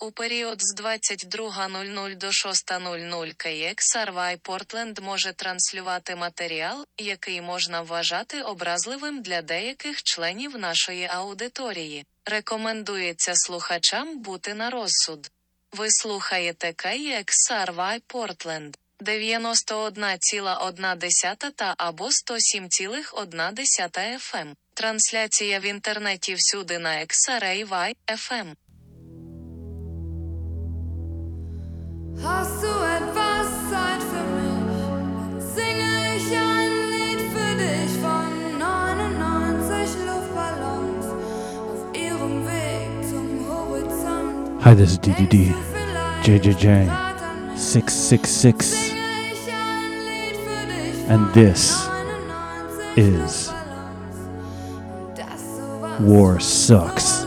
У період з 22.00 до 6.00 KXRY Портленд може транслювати матеріал, який можна вважати образливим для деяких членів нашої аудиторії. Рекомендується слухачам бути на розсуд. Ви слухаєте KXRY Портленд 91,1 та або 107,1 FM. Трансляція в інтернеті всюди на XRAY FM. Hast du etwas Zeit für mich? Singe ich ein Lied für dich von 99 Luftballons auf ihrem Weg zum Horizont. Hi, this is DDD. Denkst du vielleicht JJJ. grad an mich? 666. Singe ich ein Lied für dich And this is Luftballons. Und das sowas War Sucks.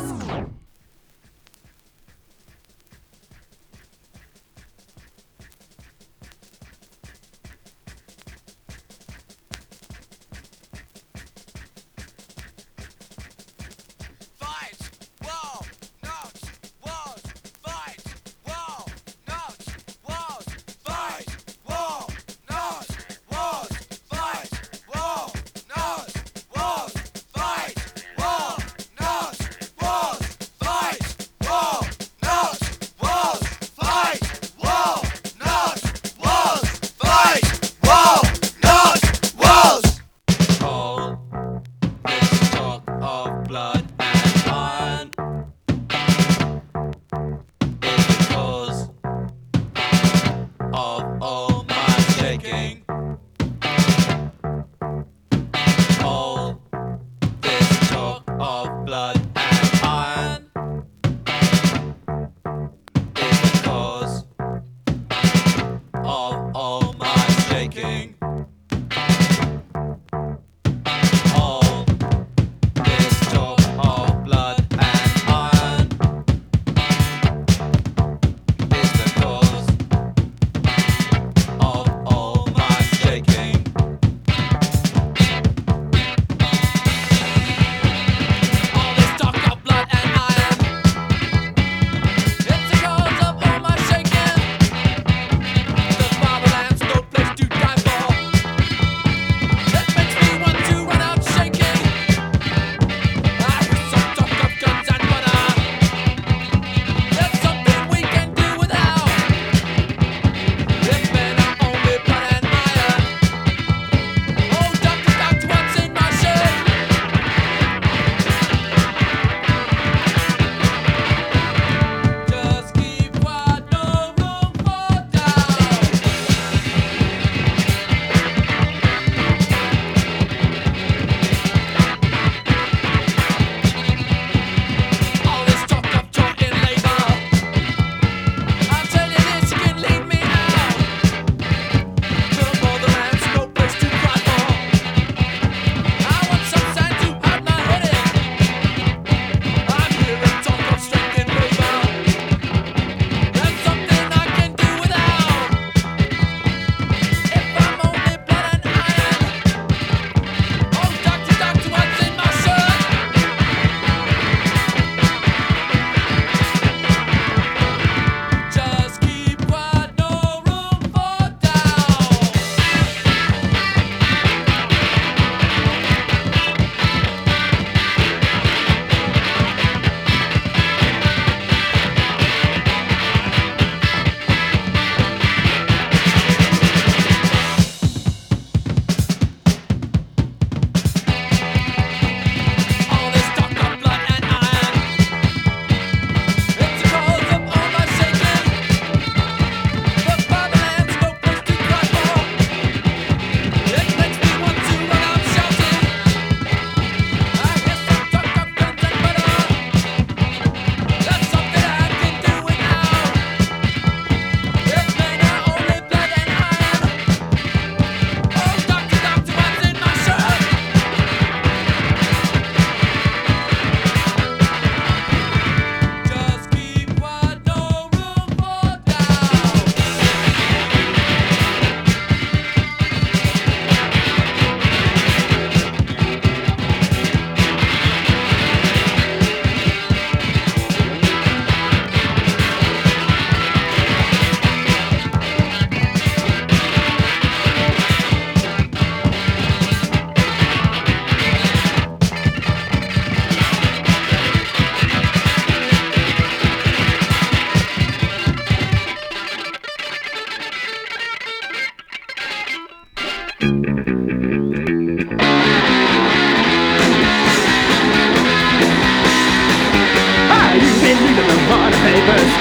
illegal on papers.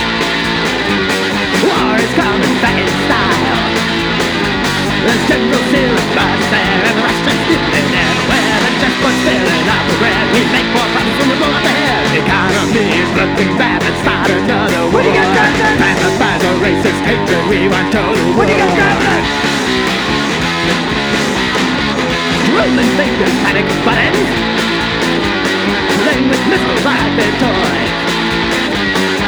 War is coming back in style. There's General Silvers there and Russian Stilin and where the just was filling up the. We make more profits from the bull at. The economy is looking bad. Let's another war. What do you got, the racist hatred. We want total war. Got, Romans think there's panic buttons Playing with missiles at their toys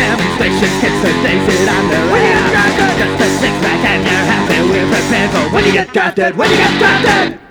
Forget your demonstrations, kids today sit on their ass Just a six pack and you're happy we're prepared for when you get drafted, when you get drafted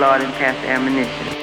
Lord, and passed ammunition.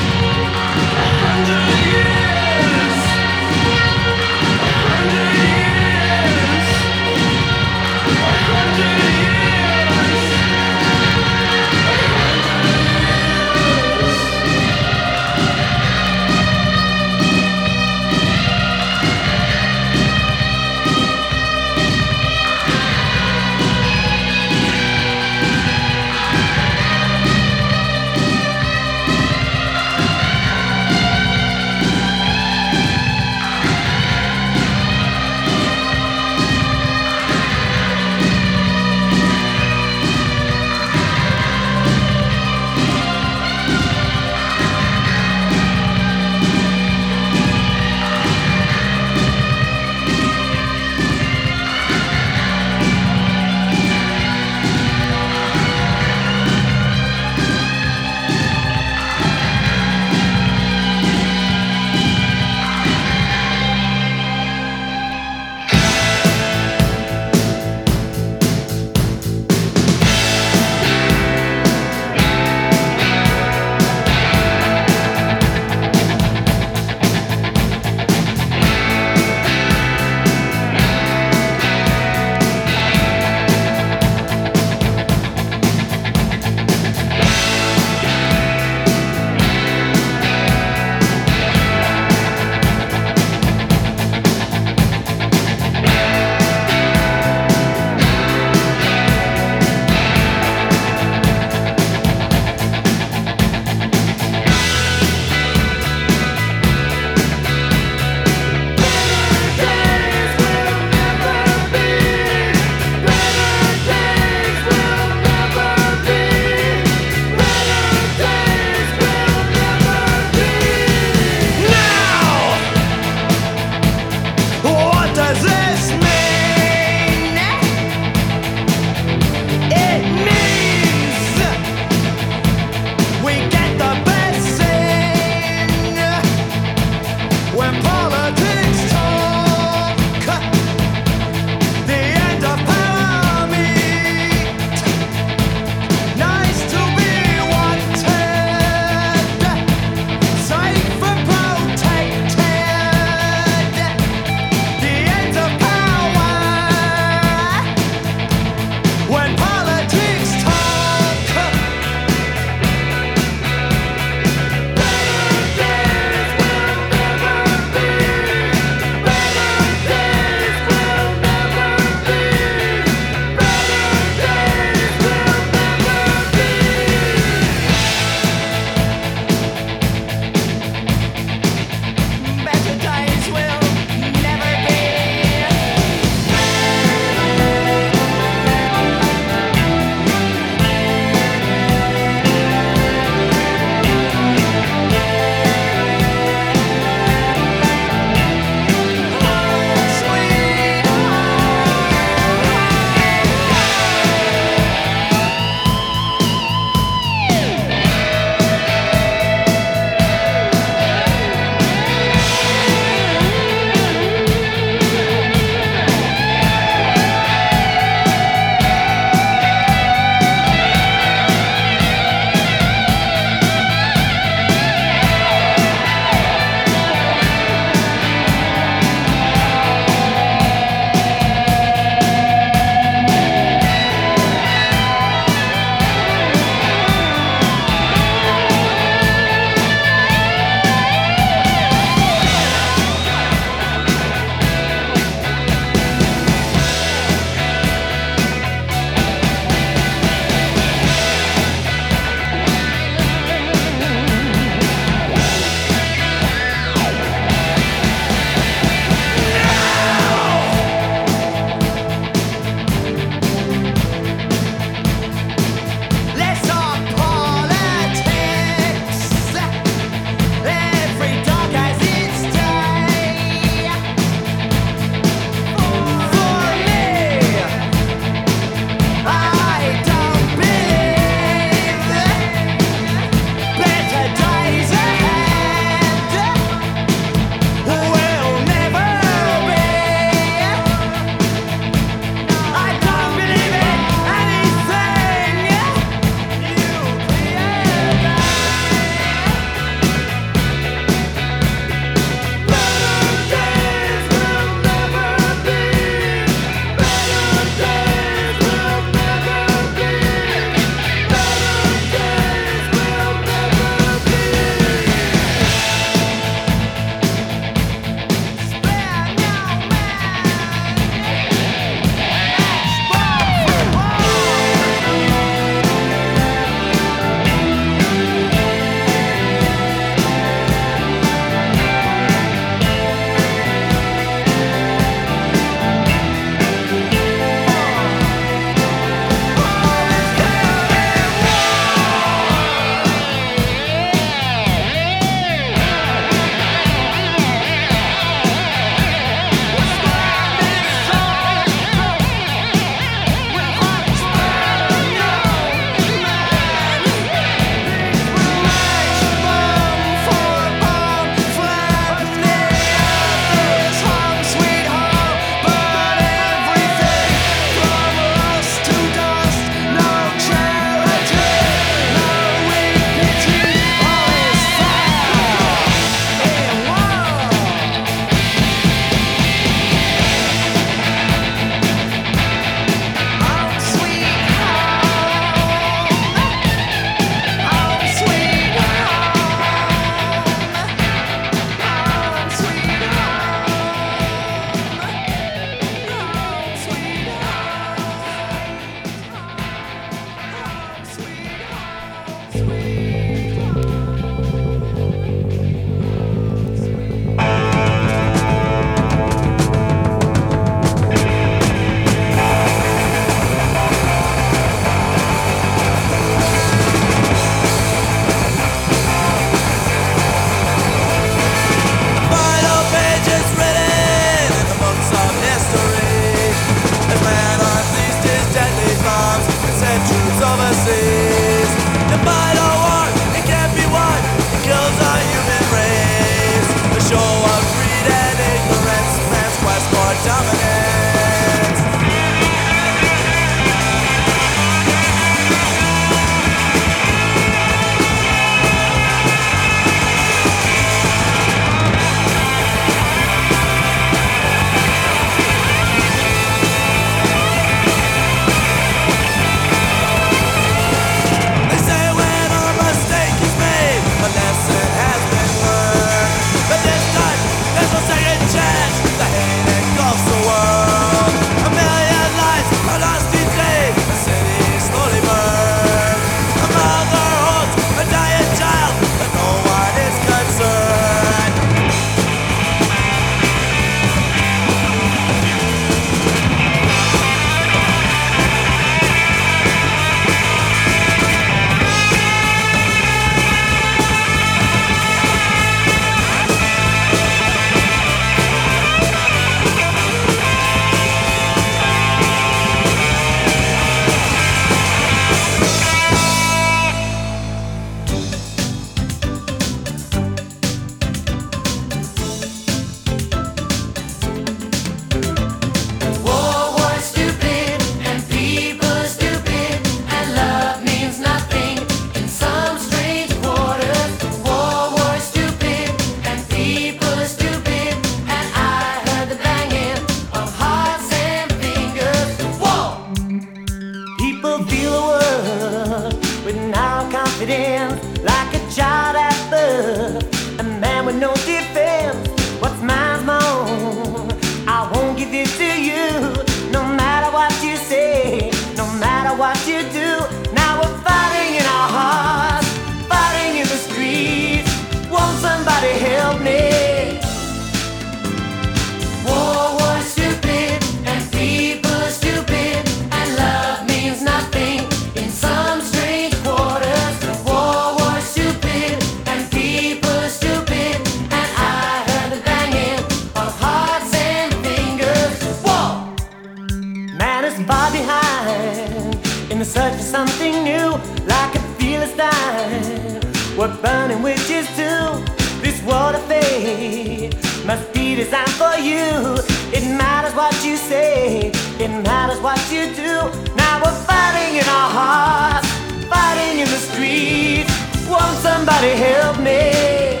must be designed for you. It matters what you say, it matters what you do. Now we're fighting in our hearts, fighting in the streets. Won't somebody help me?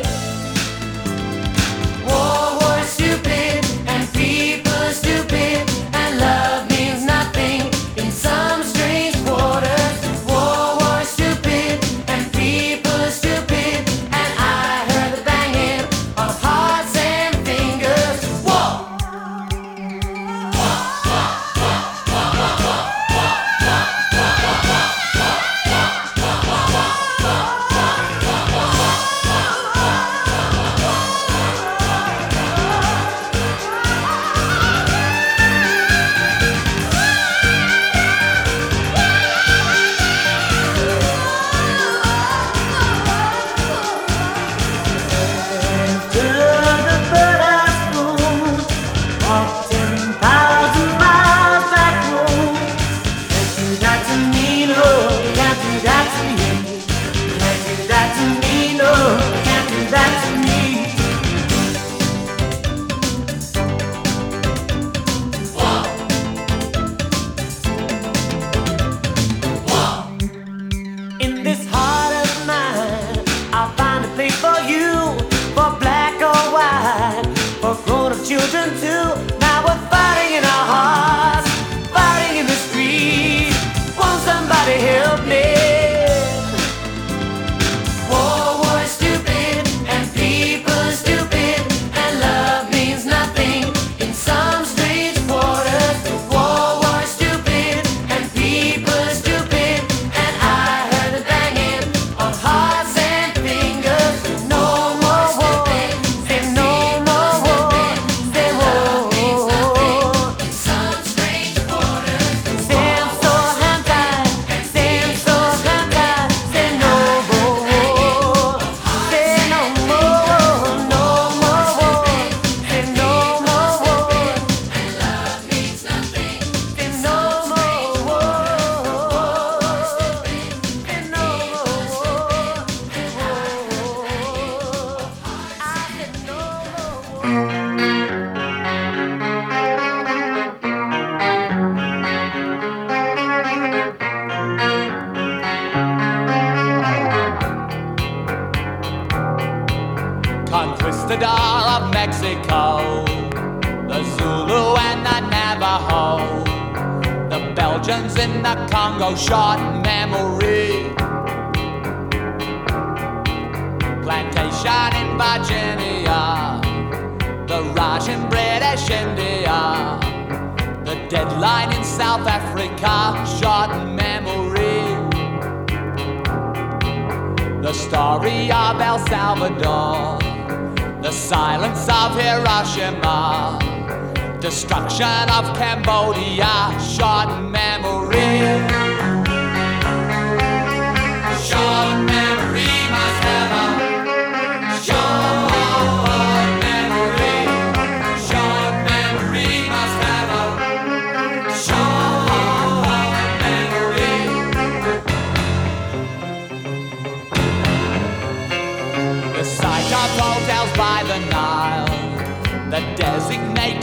War, war, stupid.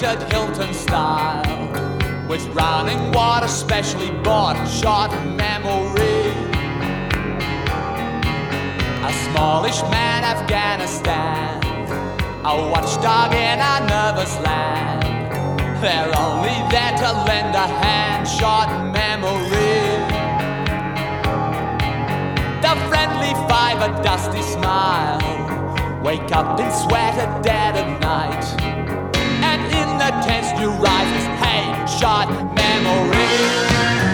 Richard Hilton style, with Browning water specially bought short memory. A smallish man, Afghanistan, a watchdog in a nervous land. They're only there to lend a hand, short memory. The friendly five, a dusty smile, wake up in sweat at dead of night. In the tense new shot memory.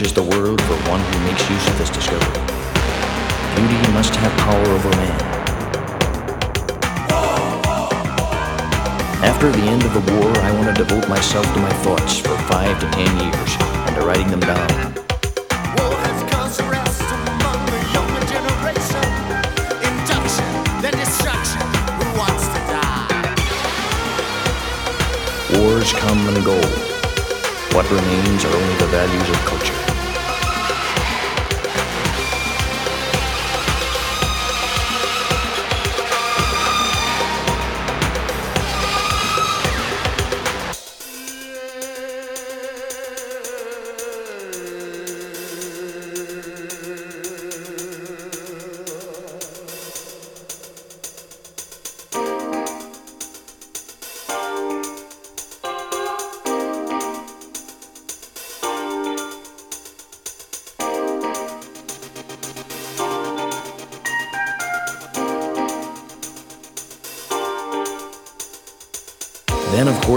searches the world for one who makes use of this discovery. Beauty must have power over man. After the end of the war, I want to devote myself to my thoughts for five to ten years and to writing them down. Wars come and go. What remains are only the values of culture.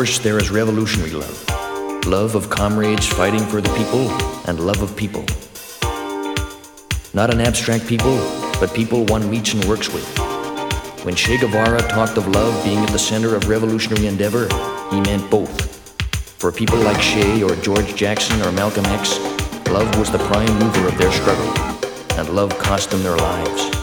Course, there is revolutionary love love of comrades fighting for the people, and love of people. Not an abstract people, but people one meets and works with. When Che Guevara talked of love being at the center of revolutionary endeavor, he meant both. For people like Che or George Jackson or Malcolm X, love was the prime mover of their struggle, and love cost them their lives.